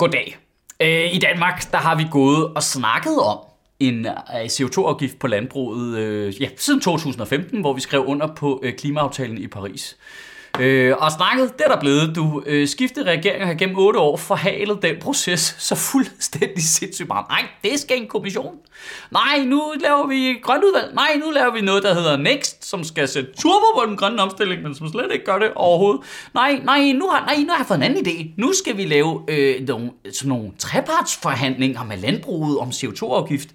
Goddag. Øh, I Danmark der har vi gået og snakket om en øh, CO2-afgift på landbruget øh, ja, siden 2015, hvor vi skrev under på klimaaftalen i Paris. Øh, og snakket, det er der blevet. Du øh, skiftede regeringer har gennem 8 år forhalet den proces så fuldstændig sindssygt meget. Nej, det skal en kommission. Nej, nu laver vi grønt udvalg. Nej, nu laver vi noget, der hedder Next, som skal sætte turbo på den grønne omstilling, men som slet ikke gør det overhovedet. Nej, nej, nu har, nej, nu har jeg fået en anden idé. Nu skal vi lave øh, nogle, sådan nogle trepartsforhandlinger med landbruget om CO2-afgift.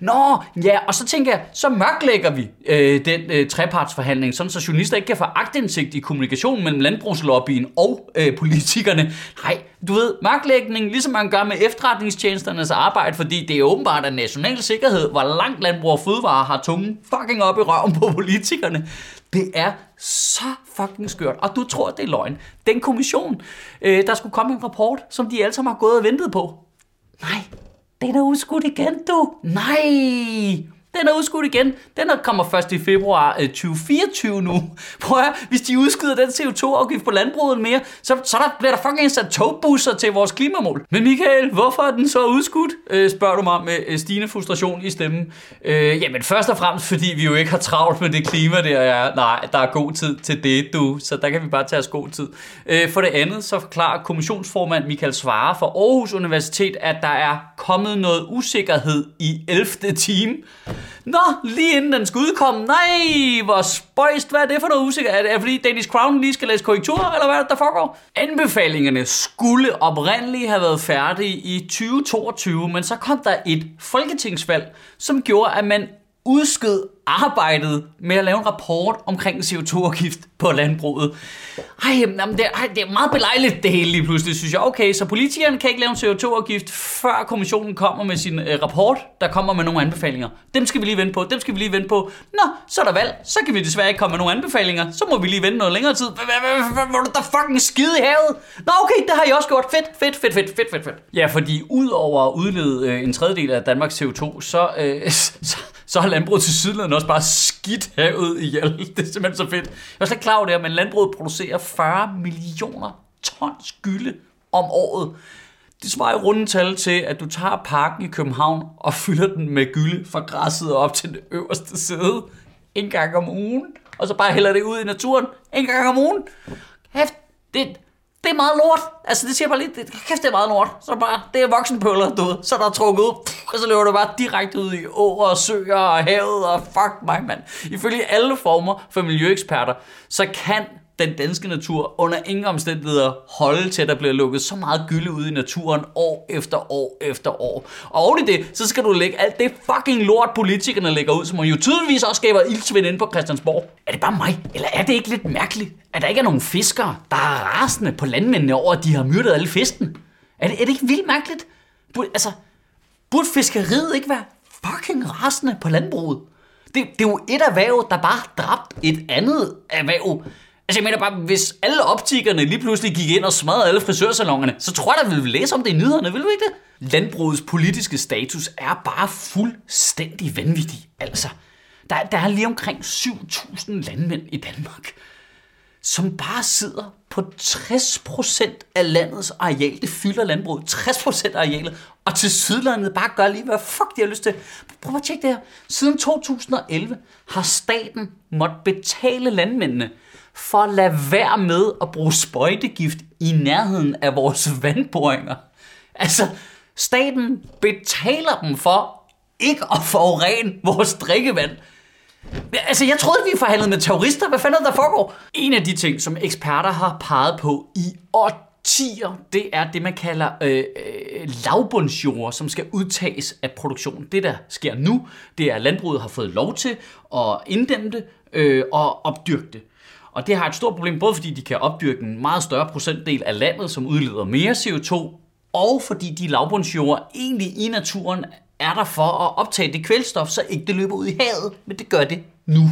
Nå, ja, og så tænker jeg, så mørklægger vi øh, den øh, trepartsforhandling, sådan så journalister ikke kan få agtindsigt i kommunikation mellem landbrugslobbyen og øh, politikerne. Nej, du ved, magtlægningen, ligesom man gør med efterretningstjenesternes arbejde, fordi det er åbenbart af national sikkerhed, hvor langt landbrug og fødevare har tungen fucking op i røven på politikerne. Det er så fucking skørt. Og du tror, det er løgn. Den kommission, øh, der skulle komme en rapport, som de alle sammen har gået og ventet på. Nej, den er udskudt igen, du. Nej, den er udskudt igen. Den er kommer først i februar øh, 2024 nu. Prøv at hvis de udskyder den CO2-afgift på landbruget mere, så, så der bliver der fucking sat togbusser til vores klimamål. Men Michael, hvorfor er den så udskudt? Øh, spørger du mig med øh, stigende frustration i stemmen. Øh, jamen først og fremmest, fordi vi jo ikke har travlt med det klima der er. Nej, der er god tid til det, du. Så der kan vi bare tage os god tid. Øh, for det andet, så forklarer kommissionsformand Michael Svare fra Aarhus Universitet, at der er kommet noget usikkerhed i 11. time. Nå, lige inden den skal udkomme. Nej, hvor spøjst. Hvad er det for noget usikker? Er det fordi Danish Crown lige skal læse korrektur, eller hvad er det, der foregår? Anbefalingerne skulle oprindeligt have været færdige i 2022, men så kom der et folketingsvalg, som gjorde, at man udskød arbejdet med at lave en rapport omkring CO2-afgift på landbruget. Ej, jamen, det, ej, det er meget belejligt det hele lige pludselig, synes jeg. Okay, så politikerne kan ikke lave en CO2-afgift, før kommissionen kommer med sin øh, rapport, der kommer med nogle anbefalinger. Dem skal vi lige vente på, dem skal vi lige vente på. Nå, så er der valg, så kan vi desværre ikke komme med nogle anbefalinger, så må vi lige vente noget længere tid. Hvor du der fucking skide i havet? Nå, okay, det har I også gjort. Fedt, fedt, fedt, fedt, fedt, fedt, fedt. Ja, fordi udover at udlede øh, en tredjedel af Danmarks CO2, så, øh, så, så har landbruget til sydlandet også bare skidt havet ihjel. Det er simpelthen så fedt. Jeg er slet ikke klar over det her, men landbruget producerer 40 millioner tons gylde om året. Det svarer i runde tal til, at du tager parken i København og fylder den med gylde fra græsset op til det øverste sæde en gang om ugen, og så bare hælder det ud i naturen en gang om ugen. Hæft, det, det er meget lort. Altså, det siger bare lige, det, kæft, det er meget lort. Så er bare, det er voksenpøller, du ved. Så er der trukket ud, og så løber du bare direkte ud i åer og søer og havet, og fuck mig, mand. Ifølge alle former for miljøeksperter, så kan den danske natur under ingen omstændigheder holde til, at der bliver lukket så meget gylde ud i naturen år efter år efter år. Og oven i det, så skal du lægge alt det fucking lort, politikerne lægger ud, som jo tydeligvis også skaber ildsvind inde på Christiansborg. Er det bare mig? Eller er det ikke lidt mærkeligt, at der ikke er nogen fiskere, der er rasende på landmændene over, at de har myrdet alle fisken? Er det, er det ikke vildt mærkeligt? Burde, altså, burde fiskeriet ikke være fucking rasende på landbruget? Det, det er jo et erhverv, der bare dræbt et andet erhverv. Altså jeg mener bare, hvis alle optikerne lige pludselig gik ind og smadrede alle frisørsalongerne, så tror jeg, da, vi ville læse om det i nyhederne, vil vi ikke det? Landbrugets politiske status er bare fuldstændig vanvittig, altså. Der, der er lige omkring 7.000 landmænd i Danmark, som bare sidder på 60% af landets areal. Det fylder landbruget. 60% af arealet. Og til sydlandet bare gør lige, hvad fuck de har lyst til. Prøv at tjekke det her. Siden 2011 har staten måtte betale landmændene for at lade være med at bruge sprøjtegift i nærheden af vores vandboringer. Altså, staten betaler dem for ikke at forurene vores drikkevand. Altså, jeg troede, vi forhandlede med terrorister. Hvad fanden er der foregår? En af de ting, som eksperter har peget på i årtier, det er det, man kalder øh, øh, lavbundsjord, som skal udtages af produktion. Det, der sker nu, det er, at landbruget har fået lov til at inddæmme det øh, og opdyrke det. Og det har et stort problem, både fordi de kan opdyrke en meget større procentdel af landet, som udleder mere CO2, og fordi de lavbundsjord egentlig i naturen er der for at optage det kvælstof, så ikke det løber ud i havet, men det gør det nu.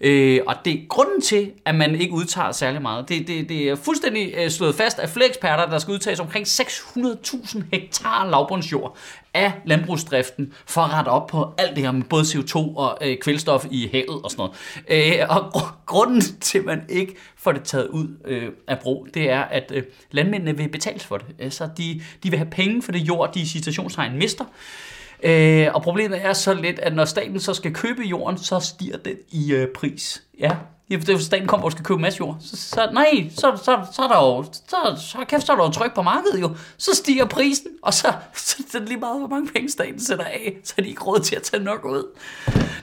Øh, og det er grunden til, at man ikke udtager særlig meget. Det, det, det er fuldstændig øh, slået fast af flere eksperter, der skal udtages omkring 600.000 hektar lavbundsjord af landbrugsdriften for at rette op på alt det her med både CO2 og øh, kvælstof i havet og sådan noget. Øh, og gr- grunden til, at man ikke får det taget ud øh, af brug, det er, at øh, landmændene vil betales for det. Altså, de, de vil have penge for det jord, de i citationstegn mister. Øh, Øh, og problemet er så lidt, at når staten så skal købe jorden, så stiger den i øh, pris. Ja, det er, staten kommer og skal købe en masse jord. Så, så nej, så, så, så er der jo, så, så, kæft, så er der jo tryk på markedet jo. Så stiger prisen, og så, så er det lige meget, hvor mange penge staten sætter af, så er de ikke råd til at tage nok ud.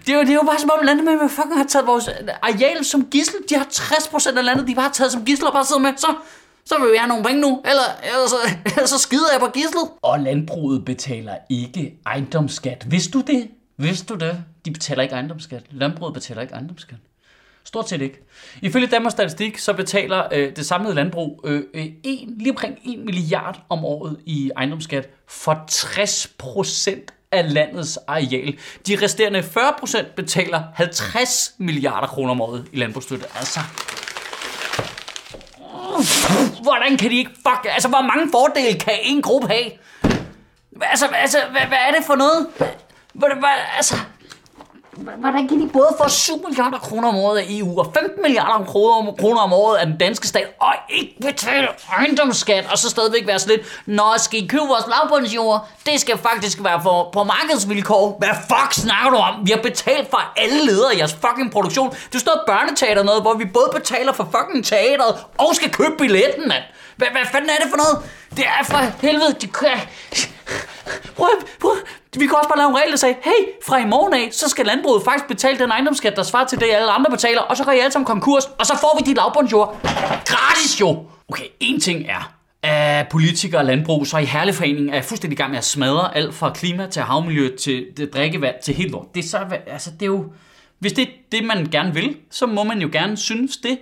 Det er jo, det er jo bare som om landet med, fucking har taget vores areal som gissel. De har 60% af landet, de bare har taget som gissel og bare sidder med. Så, så vil vi have nogle penge nu, eller, eller, så, eller så skider jeg på gislet. Og landbruget betaler ikke ejendomsskat. Vidste du det? Vidste du det? De betaler ikke ejendomsskat. Landbruget betaler ikke ejendomsskat. Stort set ikke. Ifølge Danmarks Statistik, så betaler øh, det samlede landbrug øh, øh en, lige omkring 1 milliard om året i ejendomsskat for 60 procent af landets areal. De resterende 40 procent betaler 50 milliarder kroner om året i landbrugsstøtte. Altså, hvordan kan de ikke fuck... Altså, hvor mange fordele kan en gruppe have? Altså, altså hvad, hvad er det for noget? Hvad, hvad, altså, Hvordan kan de både få 7 milliarder kroner om året af EU og 15 milliarder kroner om året af den danske stat, og ikke betale ejendomsskat, og så stadigvæk være sådan lidt, Nå, skal I købe vores lavbundsjord? Det skal faktisk være for, på markedsvilkår. Hvad fuck snakker du om? Vi har betalt for alle ledere i jeres fucking produktion. Det står børneteater noget, hvor vi både betaler for fucking teateret og skal købe billetten, mand. Hvad, hvad fanden er det for noget? Det er for helvede, de kan... Prøv, prøv, vi kunne også bare lave en regel, der siger, hey, fra i morgen af, så skal landbruget faktisk betale den ejendomsskat, der svarer til det, alle andre betaler, og så går I alle sammen konkurs, og så får vi de lavbundsjord. Gratis jo! Okay, en ting er, at politikere og landbrug, så i Herleforeningen er fuldstændig i gang med at smadre alt fra klima til havmiljø til det drikkevand til helt lort. Det er så, altså det er jo, hvis det er det, man gerne vil, så må man jo gerne synes det,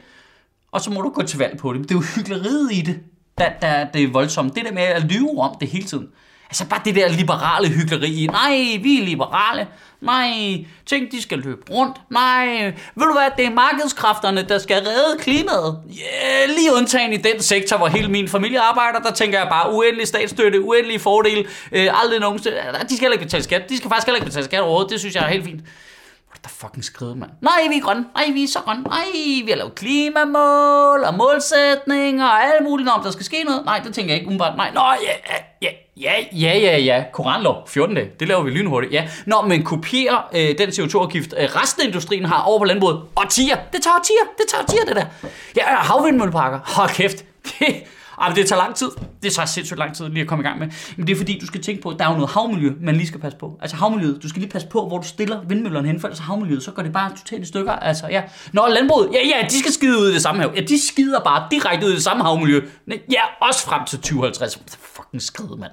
og så må du gå til valg på det. Det er jo hyggeleriet i det, der, der det er voldsomt. Det der med at lyve om det hele tiden. Altså bare det der liberale hyggeleri. Nej, vi er liberale. Nej, tænk, de skal løbe rundt. Nej, ved du hvad, det er markedskræfterne, der skal redde klimaet. Yeah, lige undtagen i den sektor, hvor hele min familie arbejder, der tænker jeg bare uendelig statsstøtte, uendelige fordele, øh, aldrig nogensinde. De skal heller ikke betale skat. De skal faktisk heller ikke betale skat overhovedet. Det synes jeg er helt fint der fucking skrevet, mand. Nej, vi er grønne. Nej, vi er så grønne. Nej, vi har lavet klimamål og målsætninger og alt muligt, om der skal ske noget. Nej, det tænker jeg ikke umiddelbart. Nej, nå, ja, ja, ja, ja, ja, ja. Koranlov, 14 dag. Det laver vi lynhurtigt. Ja. Nå, men kopier øh, den CO2-afgift, øh, resten af industrien har over på landbruget. Og tiger. Det tager tiger. Det tager tiger, det der. Ja, øh, havvindmølleparker. Hold kæft. Det, ej, men det tager lang tid. Det tager sindssygt lang tid lige at komme i gang med. Men det er fordi, du skal tænke på, at der er jo noget havmiljø, man lige skal passe på. Altså havmiljøet, du skal lige passe på, hvor du stiller vindmøllerne hen, for ellers havmiljøet, så går det bare totalt i stykker. Altså, ja. Nå, landbruget, ja, ja, de skal skide ud i det samme hav. Ja, de skider bare direkte ud i det samme havmiljø. Ja, også frem til 2050. Fucking skrid, mand.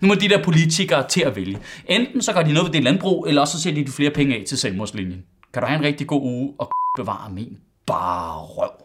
Nu må de der politikere til at vælge. Enten så gør de noget ved det landbrug, eller også så sætter de flere penge af til selvmordslinjen. Kan du have en rigtig god uge og bevare min bare røv.